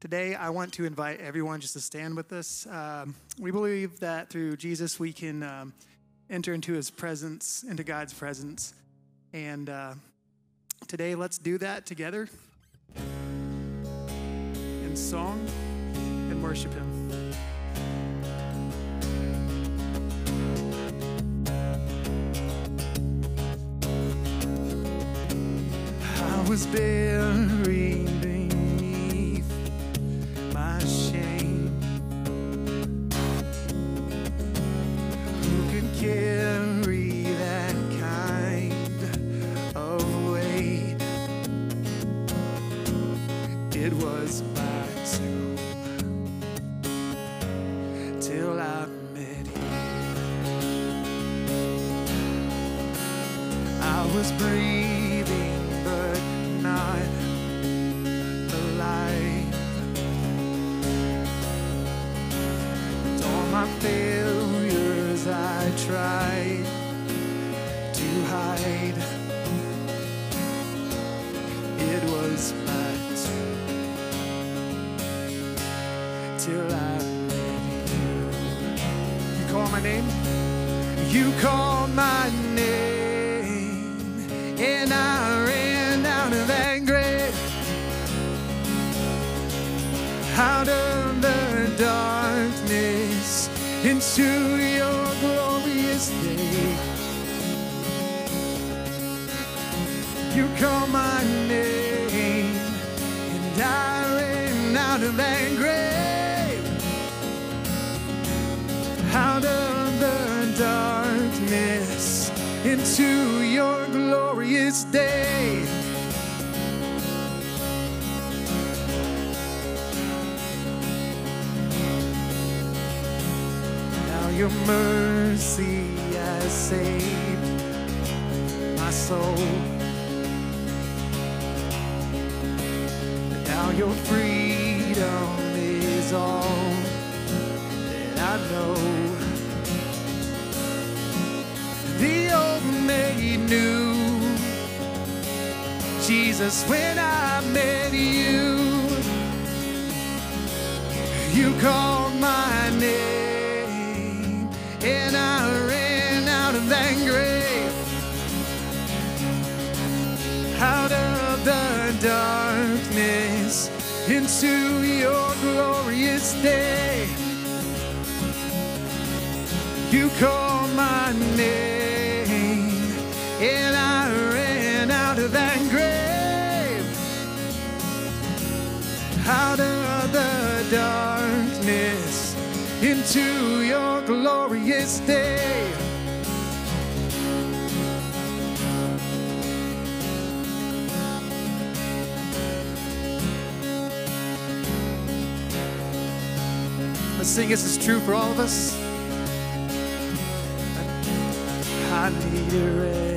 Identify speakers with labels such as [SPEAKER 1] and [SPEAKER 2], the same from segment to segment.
[SPEAKER 1] Today, I want to invite everyone just to stand with us. Um, we believe that through Jesus, we can um, enter into his presence, into God's presence. And uh, today, let's do that together in song and worship him. I was buried darkness into your glorious day. Now your mercy has saved my soul. Now your freedom is all that I know. Made new. Jesus, when I met you, you called my name, and I ran out of anger, out of the darkness into your glorious day. You called my name, out of the darkness into your glorious day. Let's sing this is true for all of us. I need a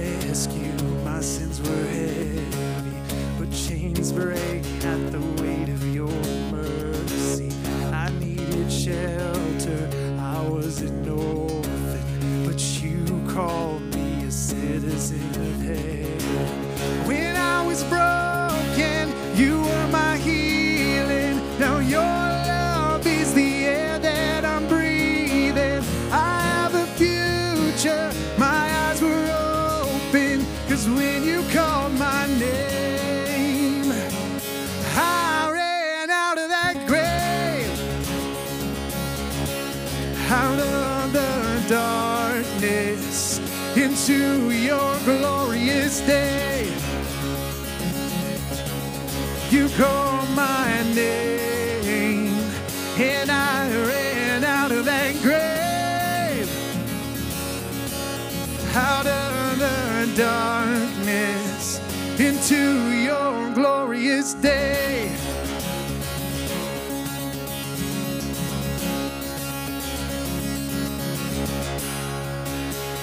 [SPEAKER 1] darkness into your glorious day.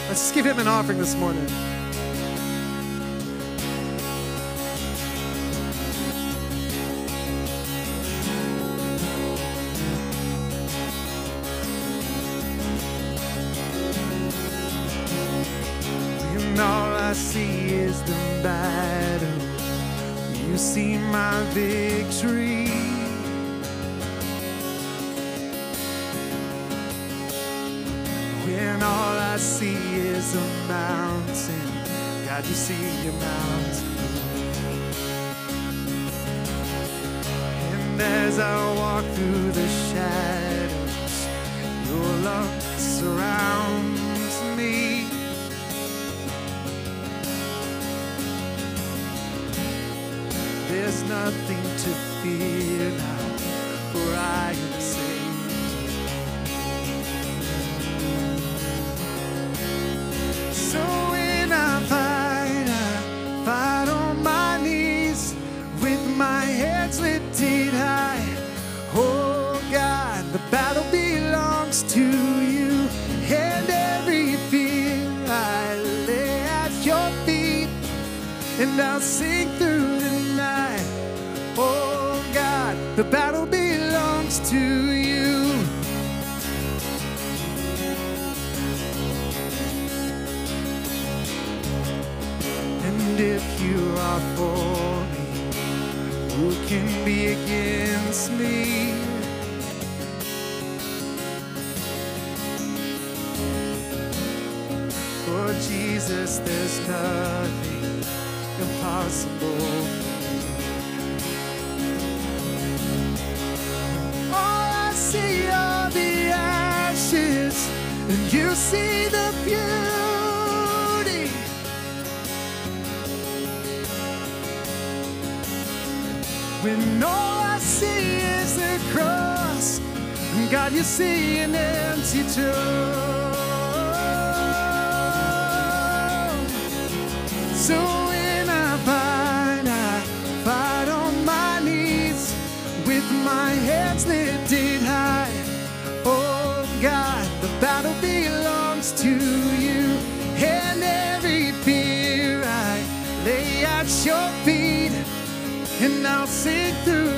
[SPEAKER 1] Let's give him an offering this morning. victory. When all I see is a mountain, God, you see your mountain. And as I walk through the shadows, be against me? For Jesus, there's nothing impossible. All I see are the ashes, and you see the beauty. Cross, God, you see an empty tomb. So when I fight, I fight on my knees with my hands lifted high. Oh God, the battle belongs to you, and every fear I lay at your feet and I'll sing through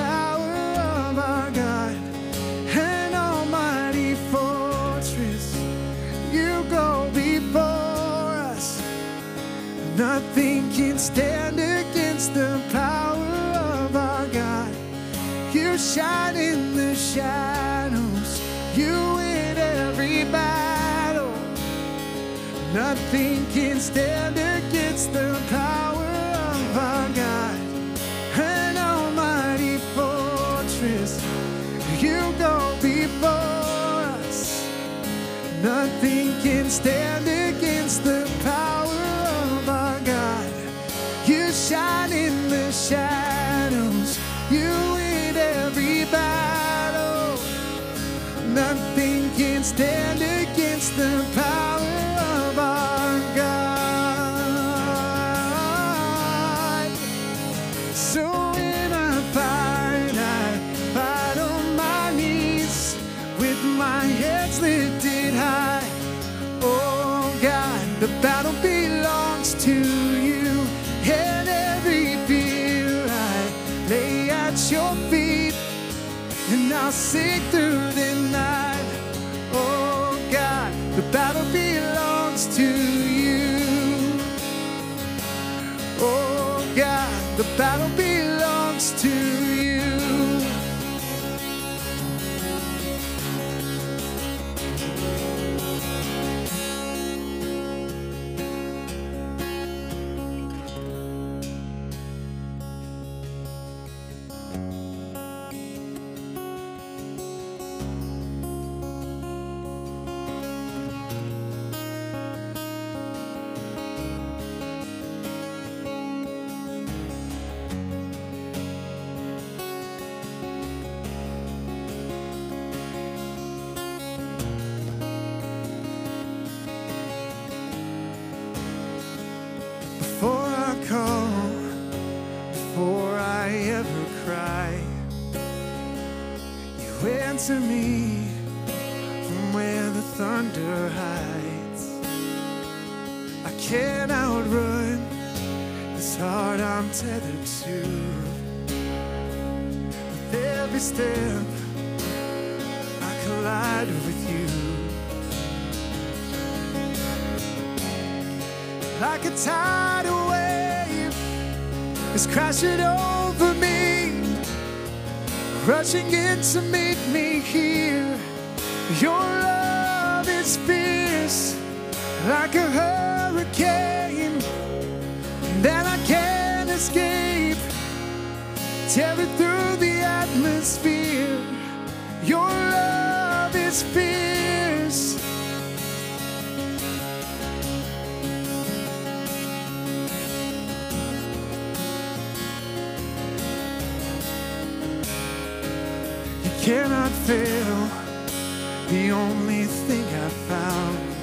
[SPEAKER 1] shine in the shadows, you in every battle. Nothing can stand against the power of our God. An almighty fortress, you go before us. Nothing can stand stand against the power of our God. So when I fight, I fight on my knees with my head lifted high. Oh God, the battle belongs to you, and every fear I lay at your feet, and I'll sing through the battle belongs to you. Rushing in to meet me here. Your love is fierce, like a hurricane that I can't escape. Tearing through the atmosphere, your love is fierce. The only thing I found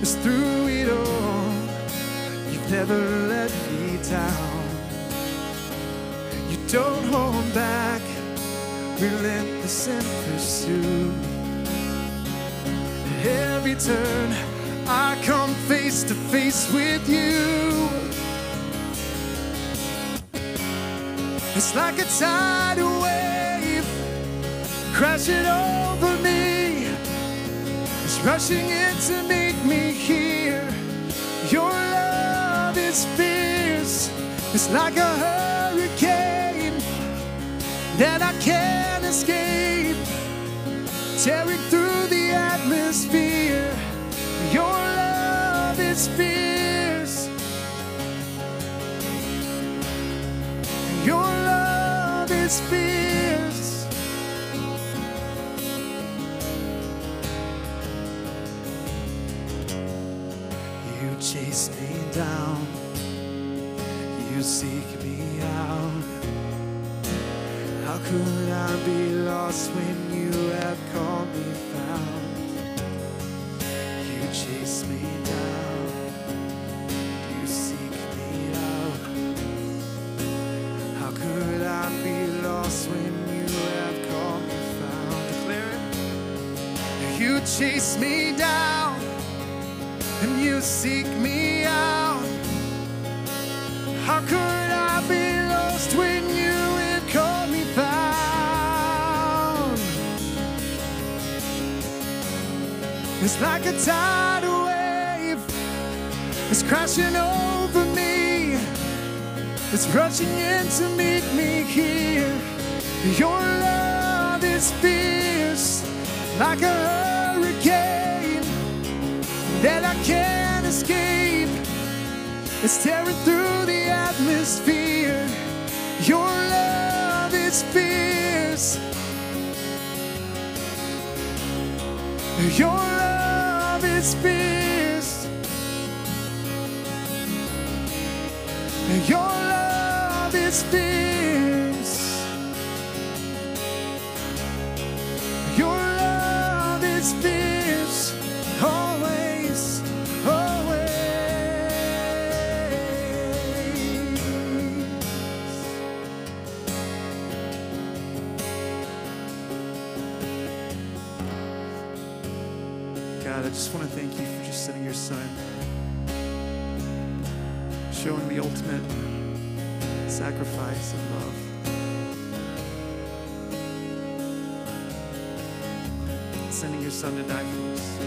[SPEAKER 1] is through it all. You've never let me down. You don't hold back, relentless in pursuit. At every turn, I come face to face with you. It's like a tidal wave crashing over rushing in to meet me here. Your love is fierce. It's like a hurricane that I can't escape. Tearing through the atmosphere. Your love is fierce. Your love is fierce. Could I be lost when you have called me found? You chase me down. You seek me out. How could I be lost when you have called me found? Declare. You chase me down and you seek me out. It's like a tidal wave, it's crashing over me. It's rushing in to meet me here. Your love is fierce, like a hurricane that I can't escape. It's tearing through the atmosphere. Your love is fierce. Your love is fierce. Your love is fierce. Ultimate sacrifice and love. Sending your son to die for us.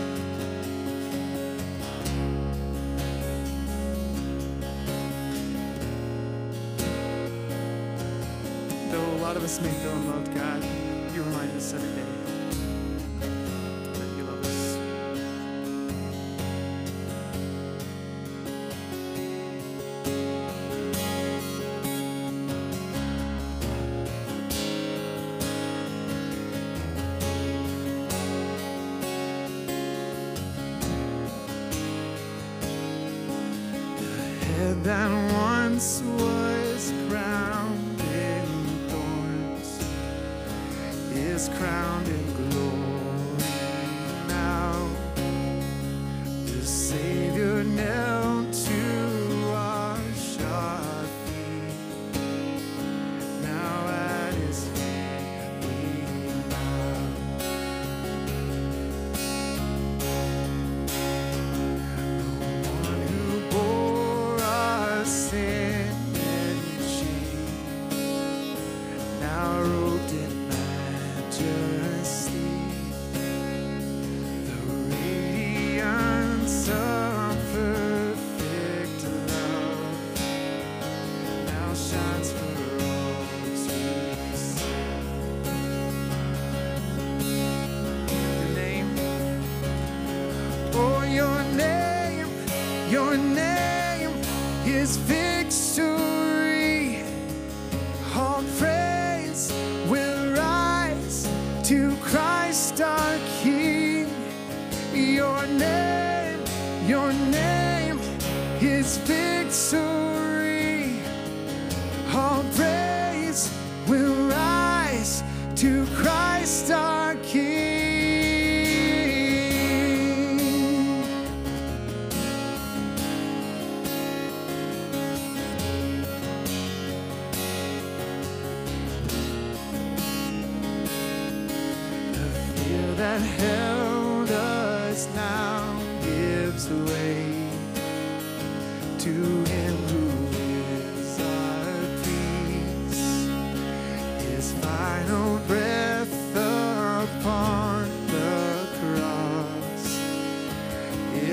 [SPEAKER 1] Though a lot of us may feel unloved, God, you remind us every day that once was crowned in thorns is crowned in glory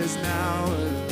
[SPEAKER 1] is now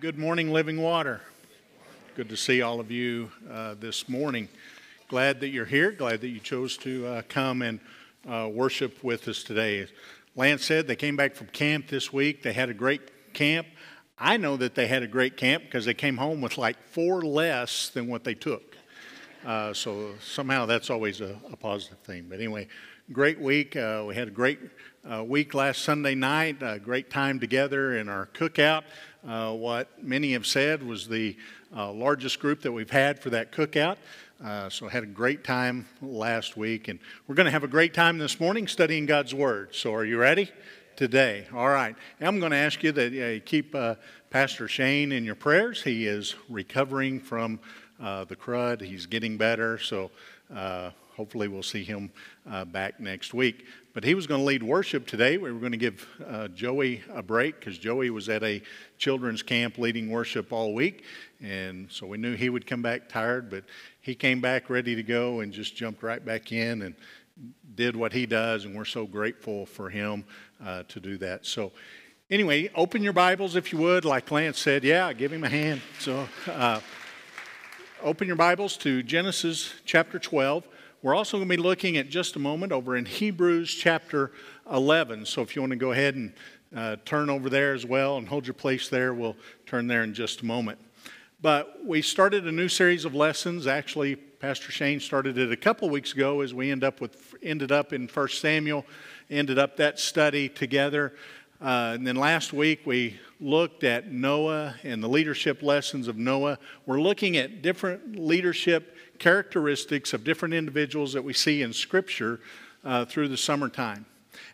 [SPEAKER 2] good morning, Living Water. Good to see all of you uh, this morning. Glad that you're here. Glad that you chose to uh, come and uh, worship with us today. Lance said they came back from camp this week. They had a great camp. I know that they had a great camp because they came home with like four less than what they took. Uh, so somehow that's always a, a positive thing. But anyway, great week. Uh, we had a great uh, week last Sunday night. A great time together in our cookout. Uh, what many have said was the uh, largest group that we've had for that cookout. Uh, so had a great time last week, and we're going to have a great time this morning studying God's Word. So are you ready? Today, all right. I'm going to ask you that you keep uh, Pastor Shane in your prayers. He is recovering from uh, the crud. He's getting better, so hopefully we'll see him uh, back next week. But he was going to lead worship today. We were going to give uh, Joey a break because Joey was at a children's camp leading worship all week, and so we knew he would come back tired. But he came back ready to go and just jumped right back in and did what he does, and we're so grateful for him uh, to do that. So. Anyway, open your Bibles if you would. Like Lance said, yeah, give him a hand. So, uh, open your Bibles to Genesis chapter 12. We're also going to be looking at just a moment over in Hebrews chapter 11. So if you want to go ahead and uh, turn over there as well and hold your place there, we'll turn there in just a moment. But we started a new series of lessons. Actually, Pastor Shane started it a couple weeks ago as we end up with, ended up in 1 Samuel, ended up that study together. Uh, and then last week we looked at Noah and the leadership lessons of Noah. We're looking at different leadership characteristics of different individuals that we see in Scripture uh, through the summertime.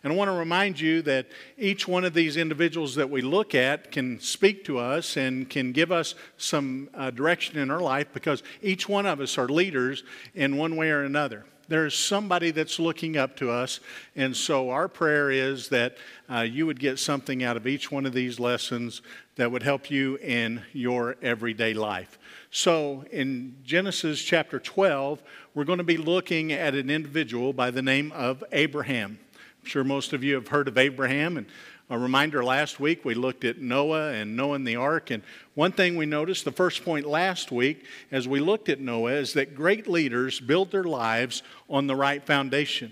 [SPEAKER 2] And I want to remind you that each one of these individuals that we look at can speak to us and can give us some uh, direction in our life because each one of us are leaders in one way or another. There's somebody that's looking up to us. And so our prayer is that uh, you would get something out of each one of these lessons that would help you in your everyday life. So in Genesis chapter 12, we're going to be looking at an individual by the name of Abraham. I'm sure most of you have heard of Abraham. And a reminder last week we looked at Noah and Noah and the ark. And one thing we noticed, the first point last week as we looked at Noah, is that great leaders build their lives on the right foundation.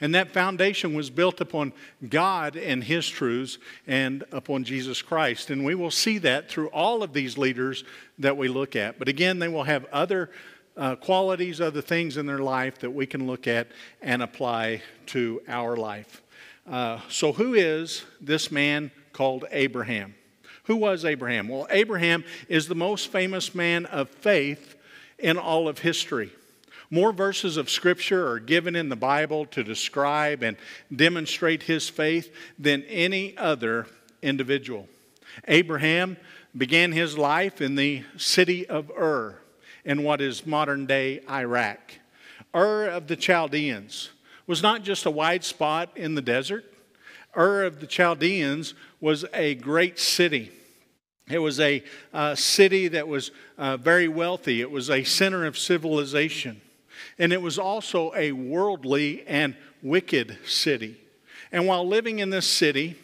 [SPEAKER 2] And that foundation was built upon God and His truths and upon Jesus Christ. And we will see that through all of these leaders that we look at. But again, they will have other uh, qualities, other things in their life that we can look at and apply to our life. Uh, so, who is this man called Abraham? Who was Abraham? Well, Abraham is the most famous man of faith in all of history. More verses of Scripture are given in the Bible to describe and demonstrate his faith than any other individual. Abraham began his life in the city of Ur in what is modern day Iraq. Ur of the Chaldeans was not just a wide spot in the desert, Ur of the Chaldeans was a great city. It was a uh, city that was uh, very wealthy. It was a center of civilization. And it was also a worldly and wicked city. And while living in this city,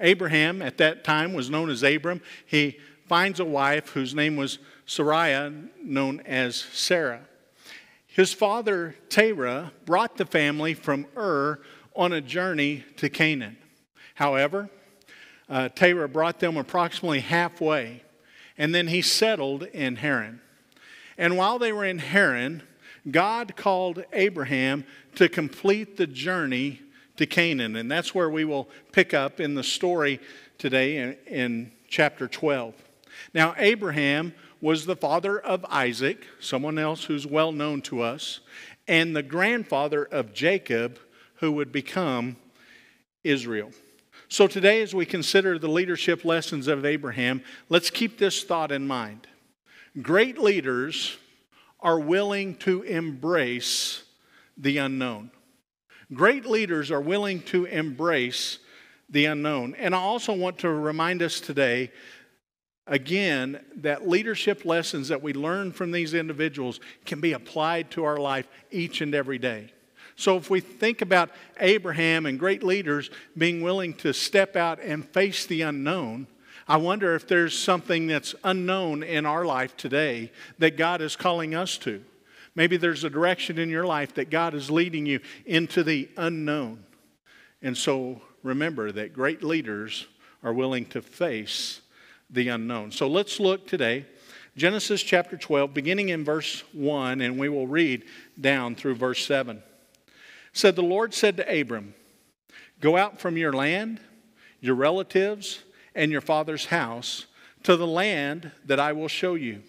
[SPEAKER 2] Abraham at that time was known as Abram. He finds a wife whose name was Sarai, known as Sarah. His father, Terah, brought the family from Ur on a journey to Canaan. However, uh, Terah brought them approximately halfway, and then he settled in Haran. And while they were in Haran, God called Abraham to complete the journey to Canaan. And that's where we will pick up in the story today in, in chapter 12. Now, Abraham was the father of Isaac, someone else who's well known to us, and the grandfather of Jacob, who would become Israel. So, today, as we consider the leadership lessons of Abraham, let's keep this thought in mind. Great leaders are willing to embrace the unknown. Great leaders are willing to embrace the unknown. And I also want to remind us today, again, that leadership lessons that we learn from these individuals can be applied to our life each and every day. So if we think about Abraham and great leaders being willing to step out and face the unknown, I wonder if there's something that's unknown in our life today that God is calling us to. Maybe there's a direction in your life that God is leading you into the unknown. And so remember that great leaders are willing to face the unknown. So let's look today. Genesis chapter 12, beginning in verse 1, and we will read down through verse 7. Said the Lord said to Abram, Go out from your land, your relatives, and your father's house to the land that I will show you.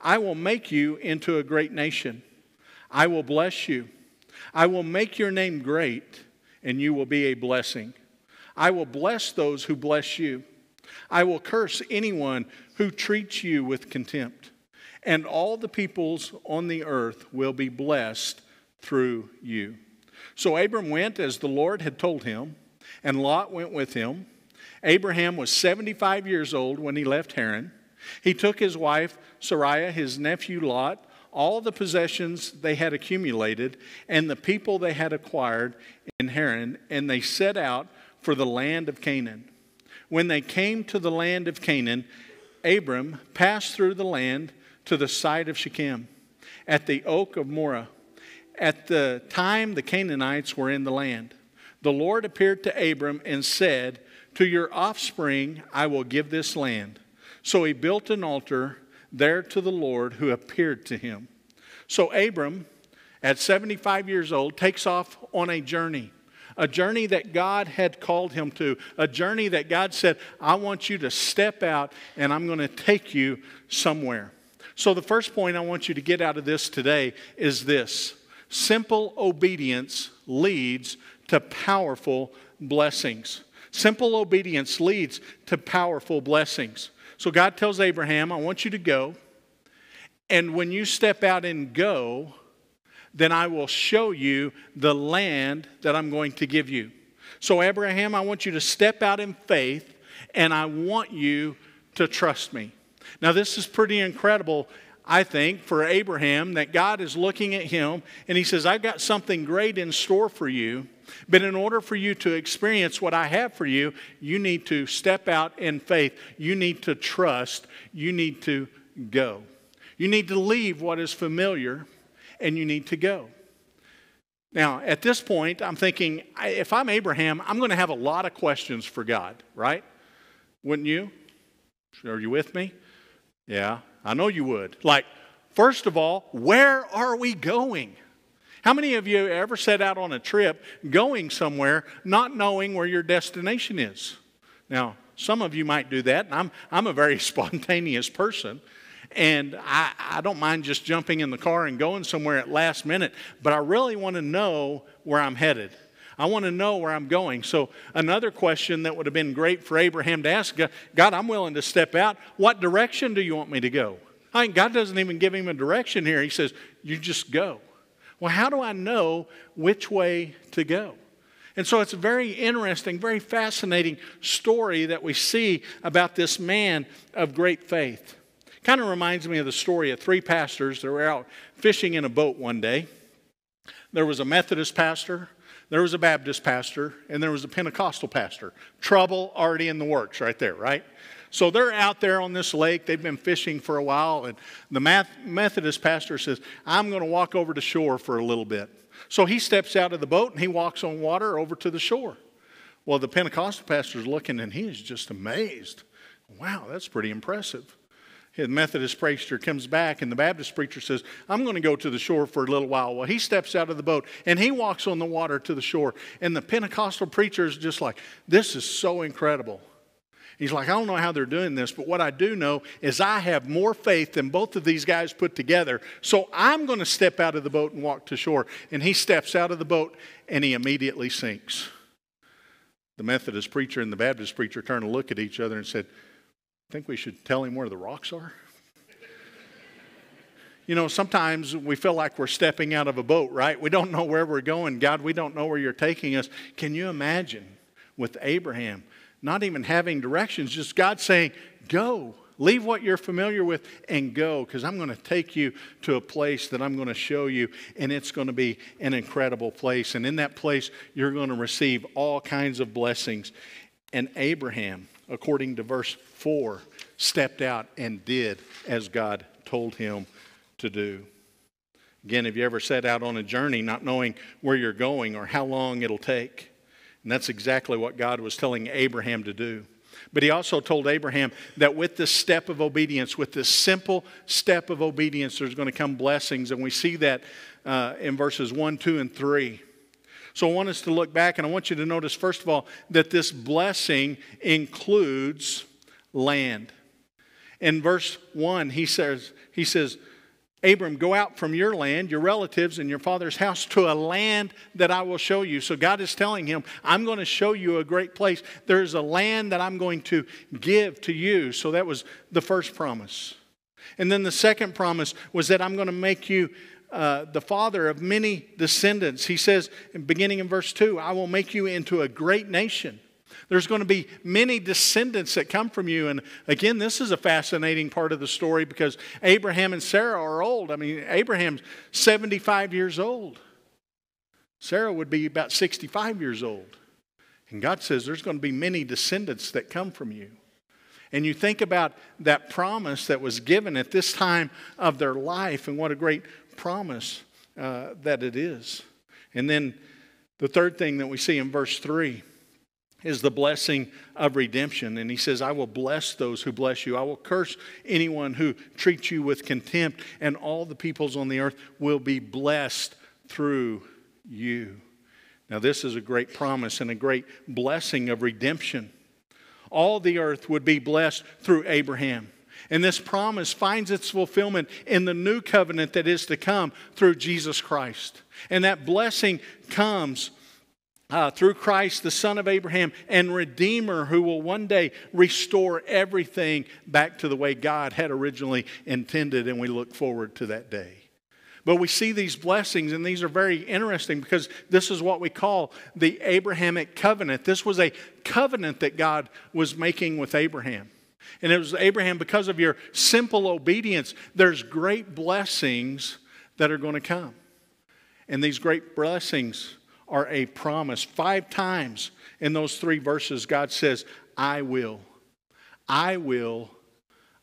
[SPEAKER 2] I will make you into a great nation. I will bless you. I will make your name great, and you will be a blessing. I will bless those who bless you. I will curse anyone who treats you with contempt. And all the peoples on the earth will be blessed through you. So Abram went as the Lord had told him, and Lot went with him. Abraham was 75 years old when he left Haran. He took his wife Sarai, his nephew Lot, all the possessions they had accumulated, and the people they had acquired in Haran, and they set out for the land of Canaan. When they came to the land of Canaan, Abram passed through the land to the site of Shechem, at the oak of Moreh. At the time the Canaanites were in the land, the Lord appeared to Abram and said, To your offspring I will give this land. So he built an altar there to the Lord who appeared to him. So Abram, at 75 years old, takes off on a journey a journey that God had called him to, a journey that God said, I want you to step out and I'm going to take you somewhere. So, the first point I want you to get out of this today is this simple obedience leads to powerful blessings. Simple obedience leads to powerful blessings. So, God tells Abraham, I want you to go. And when you step out and go, then I will show you the land that I'm going to give you. So, Abraham, I want you to step out in faith and I want you to trust me. Now, this is pretty incredible, I think, for Abraham that God is looking at him and he says, I've got something great in store for you. But in order for you to experience what I have for you, you need to step out in faith. You need to trust. You need to go. You need to leave what is familiar and you need to go. Now, at this point, I'm thinking, if I'm Abraham, I'm going to have a lot of questions for God, right? Wouldn't you? Are you with me? Yeah, I know you would. Like, first of all, where are we going? How many of you ever set out on a trip going somewhere not knowing where your destination is? Now, some of you might do that, and I'm, I'm a very spontaneous person. And I, I don't mind just jumping in the car and going somewhere at last minute, but I really want to know where I'm headed. I want to know where I'm going. So, another question that would have been great for Abraham to ask God, I'm willing to step out. What direction do you want me to go? I mean, God doesn't even give him a direction here. He says, You just go. Well, how do I know which way to go? And so it's a very interesting, very fascinating story that we see about this man of great faith. Kind of reminds me of the story of three pastors that were out fishing in a boat one day. There was a Methodist pastor, there was a Baptist pastor, and there was a Pentecostal pastor. Trouble already in the works right there, right? So they're out there on this lake. They've been fishing for a while, and the Methodist pastor says, I'm going to walk over to shore for a little bit. So he steps out of the boat and he walks on water over to the shore. Well, the Pentecostal pastor's looking and he is just amazed. Wow, that's pretty impressive the Methodist preacher comes back, and the Baptist preacher says, I'm going to go to the shore for a little while. Well, he steps out of the boat and he walks on the water to the shore. And the Pentecostal preacher is just like, This is so incredible. He's like, I don't know how they're doing this, but what I do know is I have more faith than both of these guys put together. So I'm going to step out of the boat and walk to shore. And he steps out of the boat and he immediately sinks. The Methodist preacher and the Baptist preacher turned to look at each other and said, think we should tell him where the rocks are. you know, sometimes we feel like we're stepping out of a boat, right? We don't know where we're going. God, we don't know where you're taking us. Can you imagine with Abraham not even having directions, just God saying, Go. Leave what you're familiar with and go because I'm going to take you to a place that I'm going to show you, and it's going to be an incredible place. And in that place, you're going to receive all kinds of blessings. And Abraham, according to verse 4, stepped out and did as God told him to do. Again, have you ever set out on a journey not knowing where you're going or how long it'll take? And that's exactly what God was telling Abraham to do. But he also told Abraham that with this step of obedience, with this simple step of obedience, there's going to come blessings. And we see that uh, in verses 1, 2, and 3. So I want us to look back and I want you to notice, first of all, that this blessing includes land. In verse 1, he says, he says, Abram, go out from your land, your relatives, and your father's house to a land that I will show you. So God is telling him, I'm going to show you a great place. There's a land that I'm going to give to you. So that was the first promise. And then the second promise was that I'm going to make you uh, the father of many descendants. He says, beginning in verse 2, I will make you into a great nation. There's going to be many descendants that come from you. And again, this is a fascinating part of the story because Abraham and Sarah are old. I mean, Abraham's 75 years old, Sarah would be about 65 years old. And God says there's going to be many descendants that come from you. And you think about that promise that was given at this time of their life, and what a great promise uh, that it is. And then the third thing that we see in verse 3 is the blessing of redemption. And he says, I will bless those who bless you. I will curse anyone who treats you with contempt, and all the peoples on the earth will be blessed through you. Now, this is a great promise and a great blessing of redemption. All the earth would be blessed through Abraham. And this promise finds its fulfillment in the new covenant that is to come through Jesus Christ. And that blessing comes uh, through Christ, the Son of Abraham, and Redeemer, who will one day restore everything back to the way God had originally intended, and we look forward to that day. But we see these blessings, and these are very interesting because this is what we call the Abrahamic covenant. This was a covenant that God was making with Abraham. And it was Abraham, because of your simple obedience, there's great blessings that are going to come. And these great blessings are a promise. Five times in those three verses, God says, I will, I will,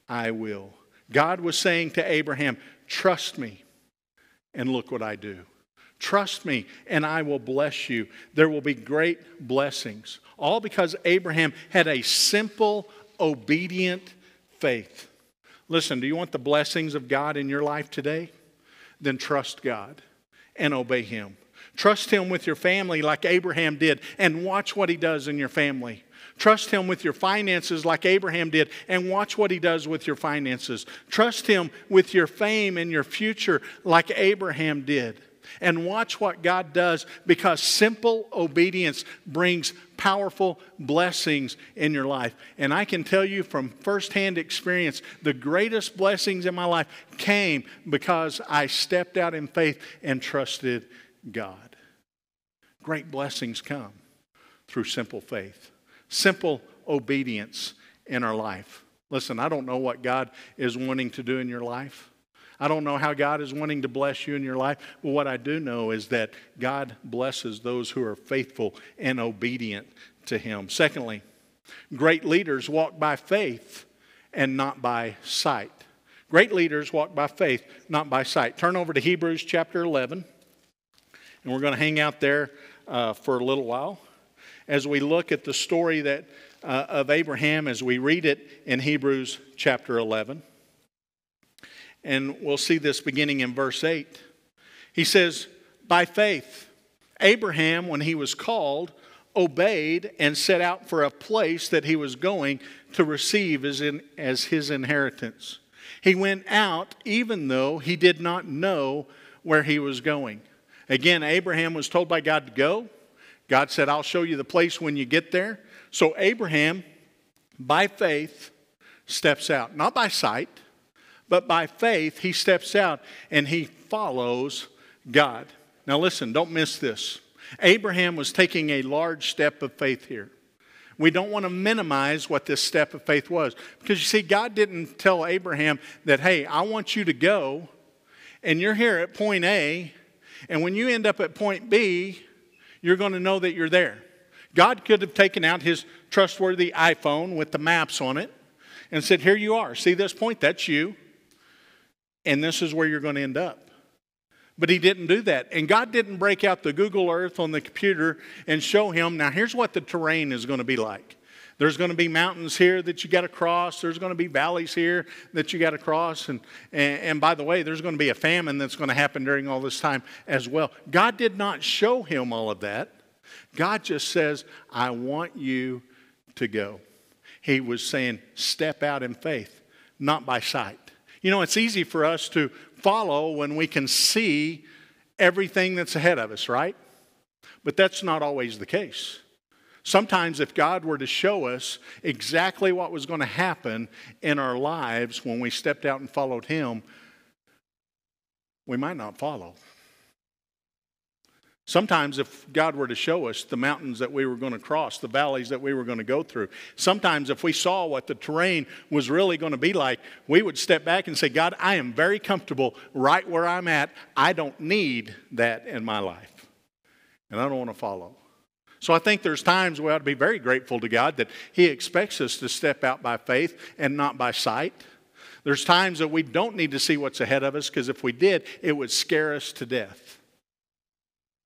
[SPEAKER 2] I will. God was saying to Abraham, Trust me, and look what I do. Trust me, and I will bless you. There will be great blessings. All because Abraham had a simple, obedient faith. Listen, do you want the blessings of God in your life today? Then trust God and obey Him. Trust Him with your family like Abraham did and watch what He does in your family. Trust Him with your finances like Abraham did and watch what He does with your finances. Trust Him with your fame and your future like Abraham did. And watch what God does because simple obedience brings powerful blessings in your life. And I can tell you from firsthand experience, the greatest blessings in my life came because I stepped out in faith and trusted God great blessings come through simple faith, simple obedience in our life. Listen, I don't know what God is wanting to do in your life. I don't know how God is wanting to bless you in your life, but what I do know is that God blesses those who are faithful and obedient to Him. Secondly, great leaders walk by faith and not by sight. Great leaders walk by faith, not by sight. Turn over to Hebrews chapter 11, and we're going to hang out there uh, for a little while as we look at the story that, uh, of Abraham as we read it in Hebrews chapter 11. And we'll see this beginning in verse 8. He says, By faith, Abraham, when he was called, obeyed and set out for a place that he was going to receive as, in, as his inheritance. He went out even though he did not know where he was going. Again, Abraham was told by God to go. God said, I'll show you the place when you get there. So Abraham, by faith, steps out. Not by sight, but by faith, he steps out and he follows God. Now, listen, don't miss this. Abraham was taking a large step of faith here. We don't want to minimize what this step of faith was. Because you see, God didn't tell Abraham that, hey, I want you to go, and you're here at point A, and when you end up at point B, you're going to know that you're there. God could have taken out his trustworthy iPhone with the maps on it and said, Here you are. See this point? That's you. And this is where you're going to end up. But he didn't do that. And God didn't break out the Google Earth on the computer and show him, now here's what the terrain is going to be like. There's going to be mountains here that you got to cross. There's going to be valleys here that you got to cross. And, and, and, by the way, there's going to be a famine that's going to happen during all this time as well. God did not show him all of that. God just says, I want you to go. He was saying, step out in faith, not by sight. You know, it's easy for us to follow when we can see everything that's ahead of us, right? But that's not always the case. Sometimes, if God were to show us exactly what was going to happen in our lives when we stepped out and followed Him, we might not follow. Sometimes, if God were to show us the mountains that we were going to cross, the valleys that we were going to go through, sometimes if we saw what the terrain was really going to be like, we would step back and say, God, I am very comfortable right where I'm at. I don't need that in my life. And I don't want to follow. So I think there's times we ought to be very grateful to God that He expects us to step out by faith and not by sight. There's times that we don't need to see what's ahead of us because if we did, it would scare us to death.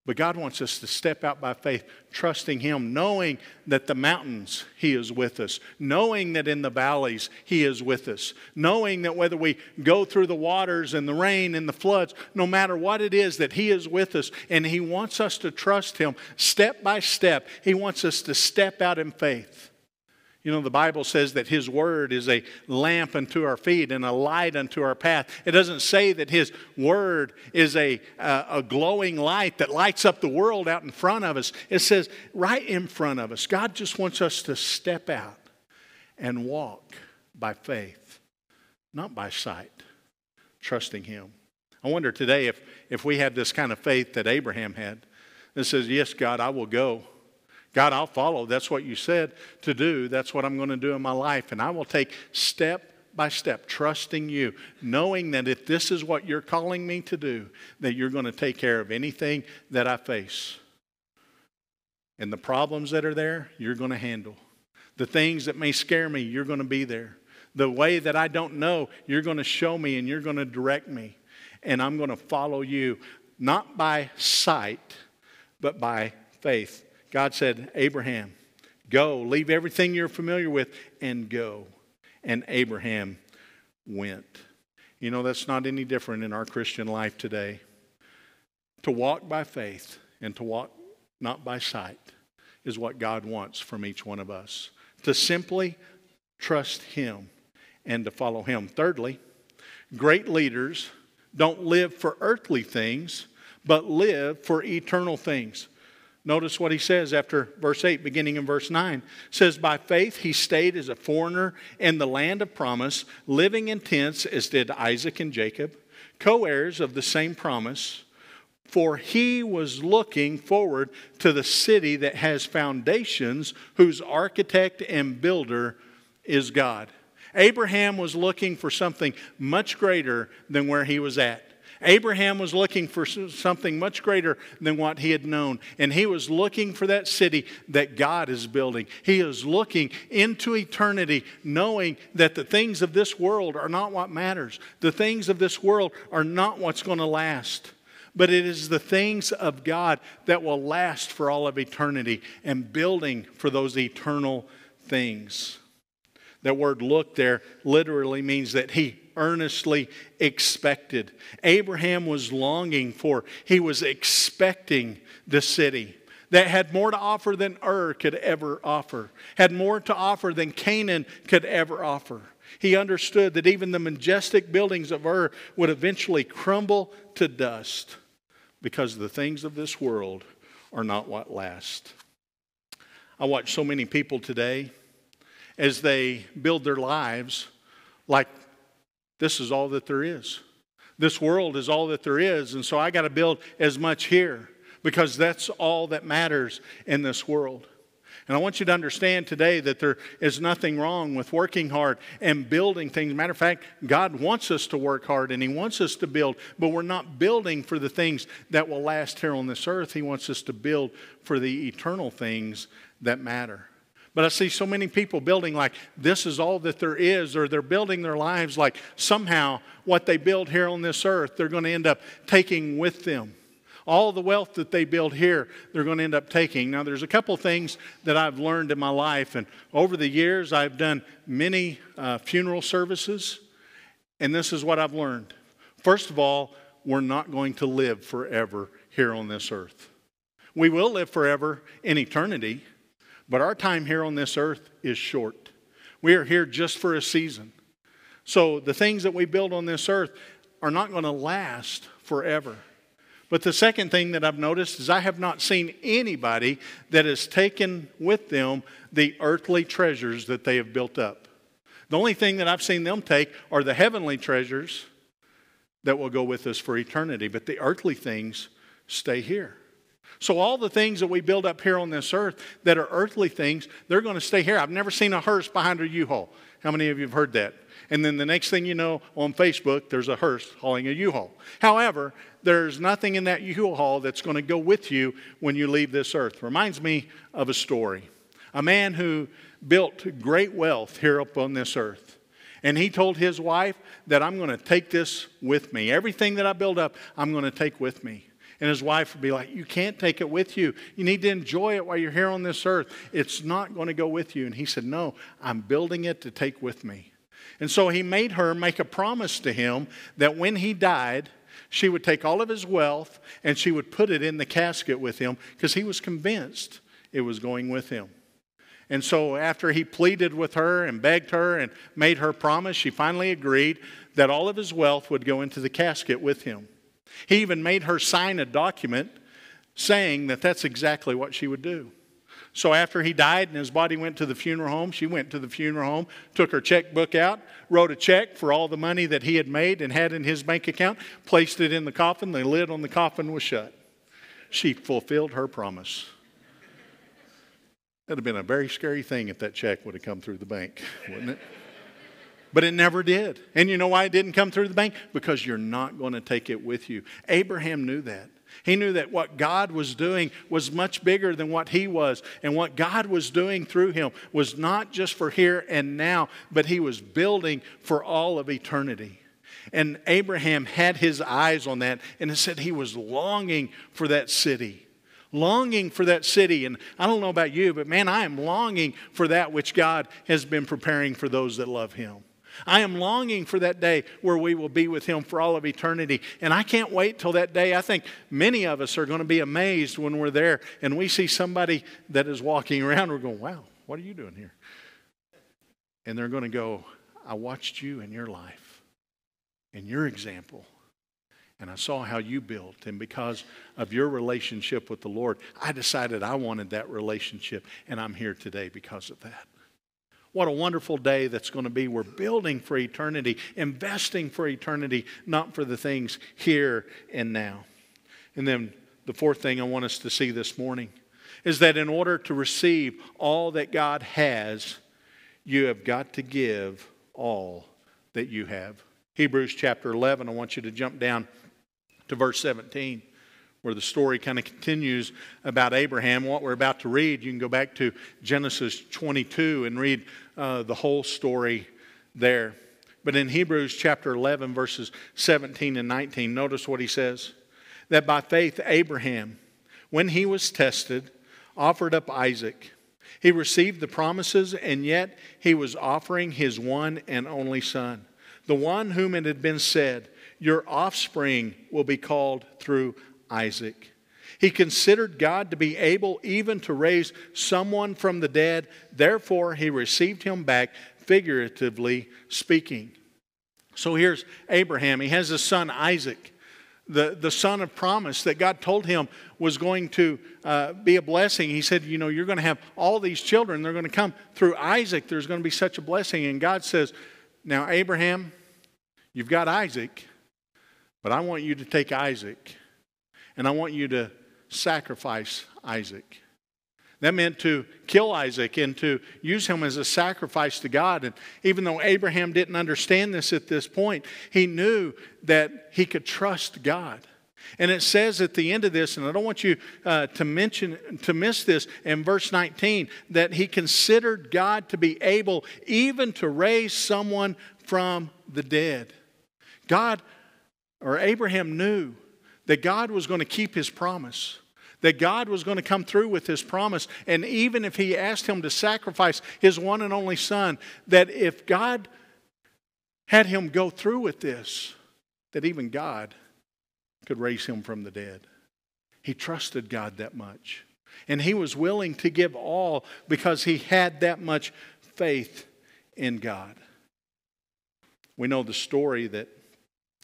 [SPEAKER 2] But God wants us to step out by faith, trusting Him, knowing that the mountains He is with us, knowing that in the valleys He is with us, knowing that whether we go through the waters and the rain and the floods, no matter what it is, that He is with us. And He wants us to trust Him step by step. He wants us to step out in faith. You know, the Bible says that His Word is a lamp unto our feet and a light unto our path. It doesn't say that His Word is a, uh, a glowing light that lights up the world out in front of us. It says right in front of us. God just wants us to step out and walk by faith, not by sight, trusting Him. I wonder today if, if we had this kind of faith that Abraham had that says, Yes, God, I will go. God, I'll follow. That's what you said to do. That's what I'm going to do in my life. And I will take step by step, trusting you, knowing that if this is what you're calling me to do, that you're going to take care of anything that I face. And the problems that are there, you're going to handle. The things that may scare me, you're going to be there. The way that I don't know, you're going to show me and you're going to direct me. And I'm going to follow you, not by sight, but by faith. God said, Abraham, go, leave everything you're familiar with, and go. And Abraham went. You know, that's not any different in our Christian life today. To walk by faith and to walk not by sight is what God wants from each one of us. To simply trust Him and to follow Him. Thirdly, great leaders don't live for earthly things, but live for eternal things. Notice what he says after verse 8, beginning in verse 9. says, By faith he stayed as a foreigner in the land of promise, living in tents as did Isaac and Jacob, co heirs of the same promise. For he was looking forward to the city that has foundations, whose architect and builder is God. Abraham was looking for something much greater than where he was at. Abraham was looking for something much greater than what he had known. And he was looking for that city that God is building. He is looking into eternity, knowing that the things of this world are not what matters. The things of this world are not what's going to last. But it is the things of God that will last for all of eternity and building for those eternal things. That word look there literally means that he earnestly expected. Abraham was longing for, he was expecting the city. that had more to offer than Ur could ever offer, had more to offer than Canaan could ever offer. He understood that even the majestic buildings of Ur would eventually crumble to dust because the things of this world are not what last. I watch so many people today as they build their lives like this is all that there is. This world is all that there is, and so I got to build as much here because that's all that matters in this world. And I want you to understand today that there is nothing wrong with working hard and building things. Matter of fact, God wants us to work hard and He wants us to build, but we're not building for the things that will last here on this earth. He wants us to build for the eternal things that matter. But I see so many people building like this is all that there is, or they're building their lives like somehow what they build here on this earth, they're going to end up taking with them. All the wealth that they build here, they're going to end up taking. Now, there's a couple things that I've learned in my life, and over the years, I've done many uh, funeral services, and this is what I've learned. First of all, we're not going to live forever here on this earth. We will live forever in eternity, but our time here on this earth is short. We are here just for a season. So the things that we build on this earth are not going to last forever. But the second thing that I've noticed is I have not seen anybody that has taken with them the earthly treasures that they have built up. The only thing that I've seen them take are the heavenly treasures that will go with us for eternity, but the earthly things stay here. So, all the things that we build up here on this earth that are earthly things, they're going to stay here. I've never seen a hearse behind a U Haul. How many of you have heard that? And then the next thing you know, on Facebook, there's a hearse hauling a U Haul. However, there's nothing in that U Haul that's going to go with you when you leave this earth. Reminds me of a story. A man who built great wealth here up on this earth. And he told his wife that I'm going to take this with me. Everything that I build up, I'm going to take with me. And his wife would be like, You can't take it with you. You need to enjoy it while you're here on this earth. It's not going to go with you. And he said, No, I'm building it to take with me. And so he made her make a promise to him that when he died, she would take all of his wealth and she would put it in the casket with him because he was convinced it was going with him. And so, after he pleaded with her and begged her and made her promise, she finally agreed that all of his wealth would go into the casket with him. He even made her sign a document saying that that's exactly what she would do. So after he died and his body went to the funeral home, she went to the funeral home, took her checkbook out, wrote a check for all the money that he had made and had in his bank account, placed it in the coffin. The lid on the coffin was shut. She fulfilled her promise. That'd have been a very scary thing if that check would have come through the bank, wouldn't it? But it never did. And you know why it didn't come through the bank? Because you're not going to take it with you. Abraham knew that. He knew that what God was doing was much bigger than what he was. And what God was doing through him was not just for here and now, but he was building for all of eternity. And Abraham had his eyes on that, and it said he was longing for that city. Longing for that city. And I don't know about you, but man, I am longing for that which God has been preparing for those that love him. I am longing for that day where we will be with Him for all of eternity. And I can't wait till that day. I think many of us are going to be amazed when we're there and we see somebody that is walking around. We're going, wow, what are you doing here? And they're going to go, I watched you in your life, in your example. And I saw how you built. And because of your relationship with the Lord, I decided I wanted that relationship. And I'm here today because of that. What a wonderful day that's going to be. We're building for eternity, investing for eternity, not for the things here and now. And then the fourth thing I want us to see this morning is that in order to receive all that God has, you have got to give all that you have. Hebrews chapter 11, I want you to jump down to verse 17 where the story kind of continues about Abraham. What we're about to read, you can go back to Genesis 22 and read uh, the whole story there. But in Hebrews chapter 11, verses 17 and 19, notice what he says that by faith, Abraham, when he was tested, offered up Isaac. He received the promises, and yet he was offering his one and only son, the one whom it had been said, Your offspring will be called through Isaac. He considered God to be able even to raise someone from the dead. Therefore, he received him back, figuratively speaking. So here's Abraham. He has his son Isaac, the, the son of promise that God told him was going to uh, be a blessing. He said, You know, you're going to have all these children. They're going to come through Isaac. There's going to be such a blessing. And God says, Now, Abraham, you've got Isaac, but I want you to take Isaac and I want you to sacrifice Isaac. That meant to kill Isaac and to use him as a sacrifice to God. And even though Abraham didn't understand this at this point, he knew that he could trust God. And it says at the end of this, and I don't want you uh, to mention to miss this in verse 19, that he considered God to be able even to raise someone from the dead. God or Abraham knew that God was going to keep his promise that God was going to come through with his promise. And even if he asked him to sacrifice his one and only son, that if God had him go through with this, that even God could raise him from the dead. He trusted God that much. And he was willing to give all because he had that much faith in God. We know the story that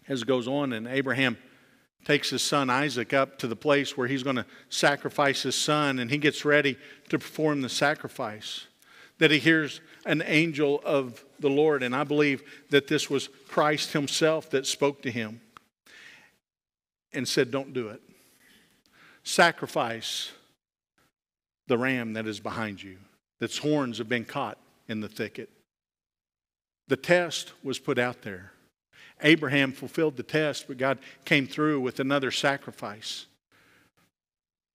[SPEAKER 2] as it goes on, and Abraham takes his son Isaac up to the place where he's going to sacrifice his son, and he gets ready to perform the sacrifice. That he hears an angel of the Lord, and I believe that this was Christ himself that spoke to him and said, Don't do it. Sacrifice the ram that is behind you, that's horns have been caught in the thicket. The test was put out there. Abraham fulfilled the test, but God came through with another sacrifice.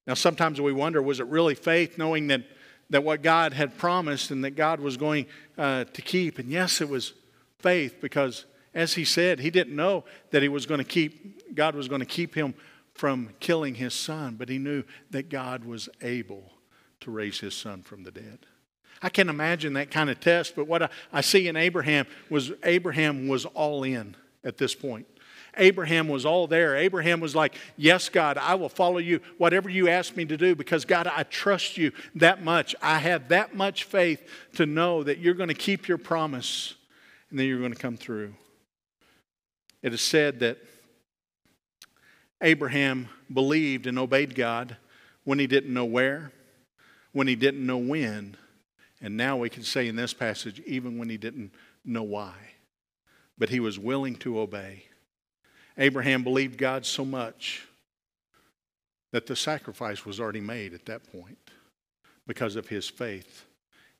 [SPEAKER 2] Now, sometimes we wonder was it really faith knowing that, that what God had promised and that God was going uh, to keep? And yes, it was faith because, as he said, he didn't know that he was going to keep, God was going to keep him from killing his son, but he knew that God was able to raise his son from the dead. I can't imagine that kind of test, but what I, I see in Abraham was Abraham was all in at this point. Abraham was all there. Abraham was like, Yes, God, I will follow you, whatever you ask me to do, because God, I trust you that much. I have that much faith to know that you're going to keep your promise and then you're going to come through. It is said that Abraham believed and obeyed God when he didn't know where, when he didn't know when, and now we can say in this passage, even when he didn't know why but he was willing to obey. Abraham believed God so much that the sacrifice was already made at that point because of his faith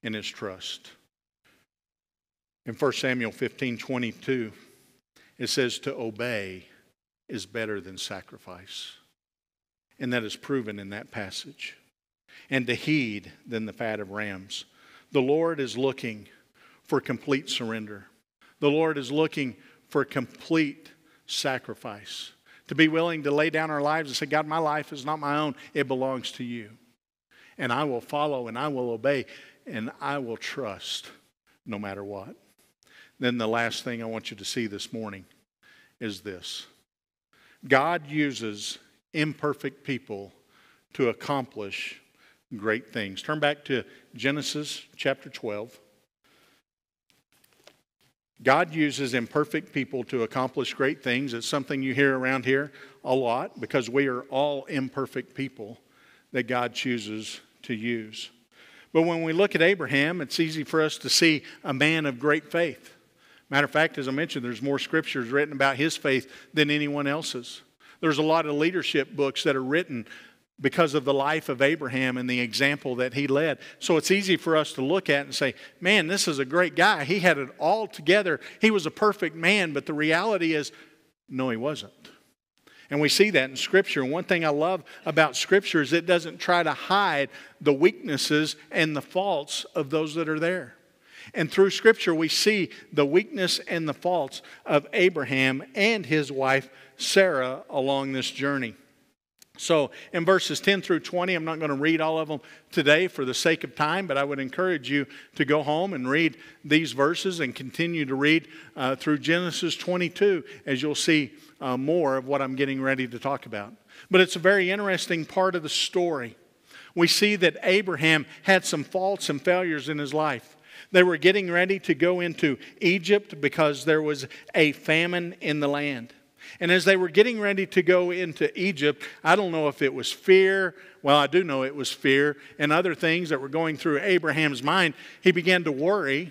[SPEAKER 2] and his trust. In 1 Samuel 15 22, it says, To obey is better than sacrifice. And that is proven in that passage. And to heed than the fat of rams. The Lord is looking for complete surrender. The Lord is looking for complete sacrifice. To be willing to lay down our lives and say, God, my life is not my own, it belongs to you. And I will follow and I will obey and I will trust no matter what. Then the last thing I want you to see this morning is this God uses imperfect people to accomplish great things. Turn back to Genesis chapter 12. God uses imperfect people to accomplish great things. It's something you hear around here a lot because we are all imperfect people that God chooses to use. But when we look at Abraham, it's easy for us to see a man of great faith. Matter of fact, as I mentioned, there's more scriptures written about his faith than anyone else's. There's a lot of leadership books that are written because of the life of Abraham and the example that he led. So it's easy for us to look at and say, man, this is a great guy. He had it all together. He was a perfect man, but the reality is, no, he wasn't. And we see that in Scripture. One thing I love about Scripture is it doesn't try to hide the weaknesses and the faults of those that are there. And through Scripture, we see the weakness and the faults of Abraham and his wife Sarah along this journey. So, in verses 10 through 20, I'm not going to read all of them today for the sake of time, but I would encourage you to go home and read these verses and continue to read uh, through Genesis 22 as you'll see uh, more of what I'm getting ready to talk about. But it's a very interesting part of the story. We see that Abraham had some faults and failures in his life. They were getting ready to go into Egypt because there was a famine in the land. And as they were getting ready to go into Egypt, I don't know if it was fear. Well, I do know it was fear and other things that were going through Abraham's mind. He began to worry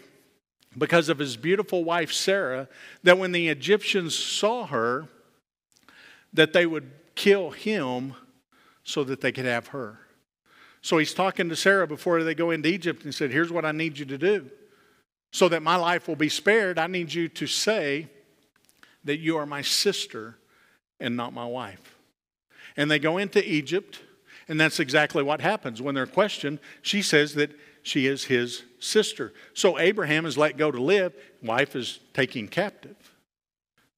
[SPEAKER 2] because of his beautiful wife Sarah that when the Egyptians saw her that they would kill him so that they could have her. So he's talking to Sarah before they go into Egypt and said, "Here's what I need you to do. So that my life will be spared, I need you to say that you are my sister and not my wife. And they go into Egypt, and that's exactly what happens. When they're questioned, she says that she is his sister. So Abraham is let go to live, wife is taken captive.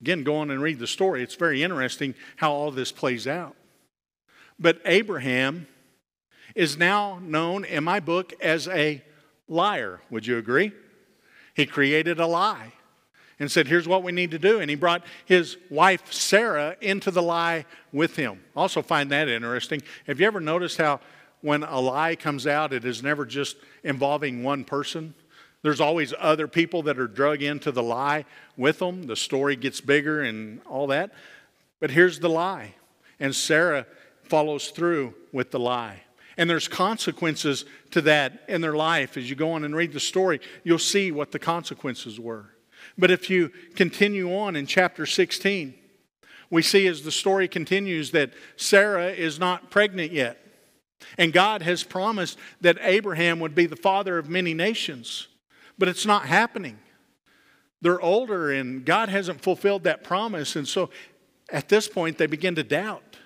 [SPEAKER 2] Again, go on and read the story. It's very interesting how all this plays out. But Abraham is now known in my book as a liar. Would you agree? He created a lie and said, Here's what we need to do. And he brought his wife, Sarah, into the lie with him. Also, find that interesting. Have you ever noticed how when a lie comes out, it is never just involving one person? There's always other people that are drug into the lie with them. The story gets bigger and all that. But here's the lie. And Sarah follows through with the lie. And there's consequences to that in their life. As you go on and read the story, you'll see what the consequences were. But if you continue on in chapter 16, we see as the story continues that Sarah is not pregnant yet. And God has promised that Abraham would be the father of many nations, but it's not happening. They're older and God hasn't fulfilled that promise. And so at this point, they begin to doubt.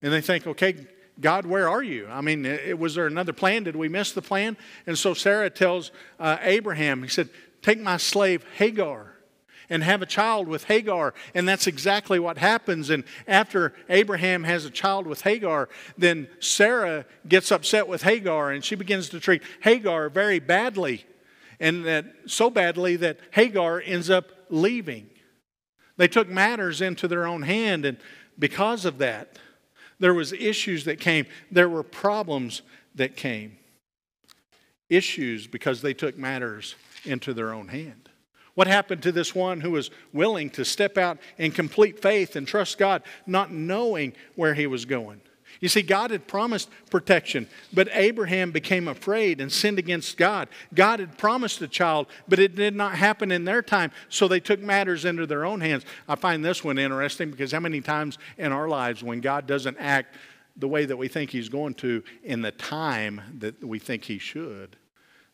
[SPEAKER 2] And they think, okay, God, where are you? I mean, was there another plan? Did we miss the plan? And so Sarah tells uh, Abraham, he said, Take my slave Hagar and have a child with Hagar. And that's exactly what happens. And after Abraham has a child with Hagar, then Sarah gets upset with Hagar and she begins to treat Hagar very badly. And that so badly that Hagar ends up leaving. They took matters into their own hand, and because of that, there was issues that came. There were problems that came. Issues because they took matters into their own hand. What happened to this one who was willing to step out in complete faith and trust God, not knowing where he was going? You see, God had promised protection, but Abraham became afraid and sinned against God. God had promised a child, but it did not happen in their time, so they took matters into their own hands. I find this one interesting because how many times in our lives when God doesn't act the way that we think He's going to in the time that we think He should,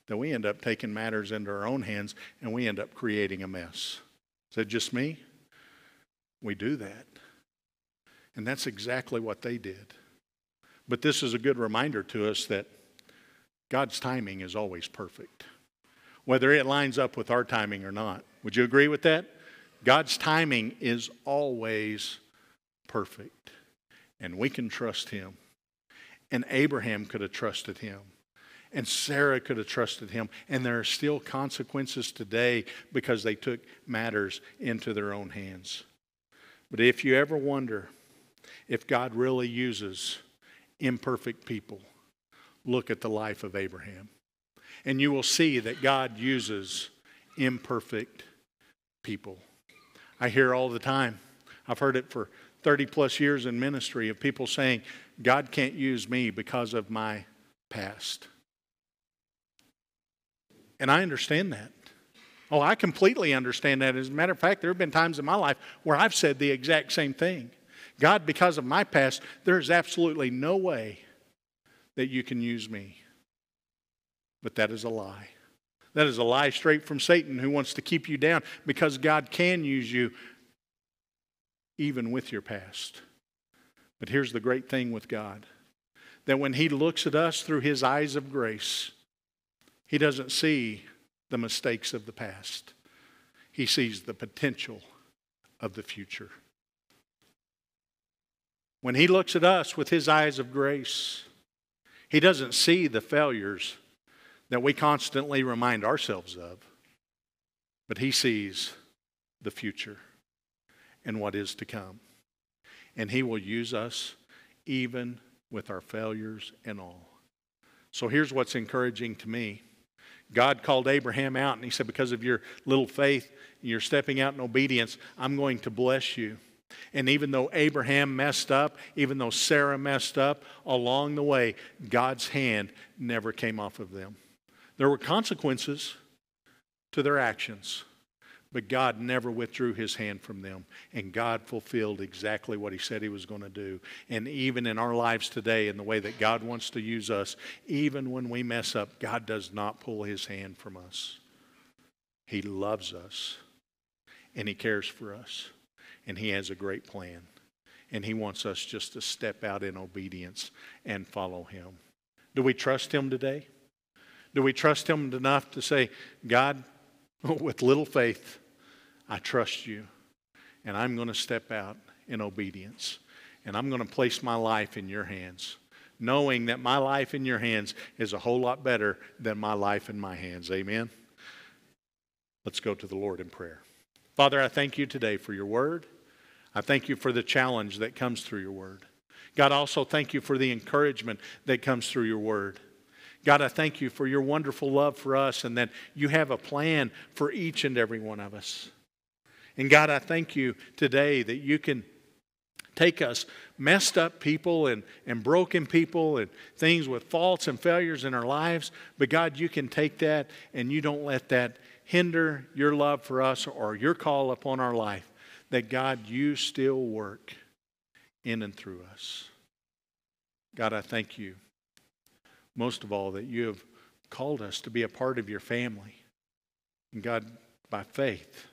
[SPEAKER 2] that we end up taking matters into our own hands and we end up creating a mess. Is that just me? We do that. And that's exactly what they did. But this is a good reminder to us that God's timing is always perfect, whether it lines up with our timing or not. Would you agree with that? God's timing is always perfect, and we can trust Him. And Abraham could have trusted Him. And Sarah could have trusted him. And there are still consequences today because they took matters into their own hands. But if you ever wonder if God really uses imperfect people, look at the life of Abraham. And you will see that God uses imperfect people. I hear all the time, I've heard it for 30 plus years in ministry of people saying, God can't use me because of my past. And I understand that. Oh, I completely understand that. As a matter of fact, there have been times in my life where I've said the exact same thing. God, because of my past, there is absolutely no way that you can use me. But that is a lie. That is a lie straight from Satan who wants to keep you down because God can use you even with your past. But here's the great thing with God that when He looks at us through His eyes of grace, he doesn't see the mistakes of the past, he sees the potential of the future. When He looks at us with His eyes of grace, He doesn't see the failures that we constantly remind ourselves of, but He sees the future and what is to come. And He will use us even with our failures and all. So here's what's encouraging to me God called Abraham out and He said, Because of your little faith, you're stepping out in obedience, I'm going to bless you. And even though Abraham messed up, even though Sarah messed up, along the way, God's hand never came off of them. There were consequences to their actions. But God never withdrew his hand from them. And God fulfilled exactly what he said he was going to do. And even in our lives today, in the way that God wants to use us, even when we mess up, God does not pull his hand from us. He loves us and he cares for us. And he has a great plan. And he wants us just to step out in obedience and follow him. Do we trust him today? Do we trust him enough to say, God, with little faith, I trust you, and I'm going to step out in obedience, and I'm going to place my life in your hands, knowing that my life in your hands is a whole lot better than my life in my hands. Amen. Let's go to the Lord in prayer. Father, I thank you today for your word. I thank you for the challenge that comes through your word. God, also thank you for the encouragement that comes through your word. God, I thank you for your wonderful love for us and that you have a plan for each and every one of us. And God, I thank you today that you can take us messed up people and, and broken people and things with faults and failures in our lives. But God, you can take that and you don't let that hinder your love for us or your call upon our life. That God, you still work in and through us. God, I thank you most of all that you have called us to be a part of your family. And God, by faith,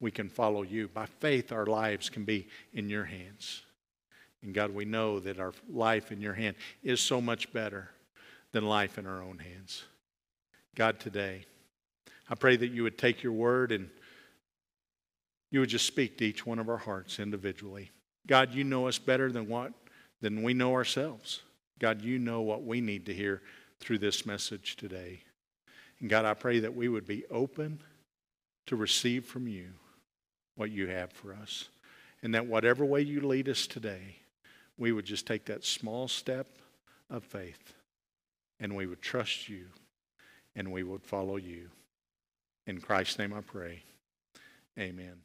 [SPEAKER 2] we can follow you. By faith, our lives can be in your hands. And God, we know that our life in your hand is so much better than life in our own hands. God, today, I pray that you would take your word and you would just speak to each one of our hearts individually. God, you know us better than what than we know ourselves. God, you know what we need to hear through this message today. And God, I pray that we would be open to receive from you what you have for us. And that whatever way you lead us today, we would just take that small step of faith and we would trust you and we would follow you. In Christ's name I pray. Amen.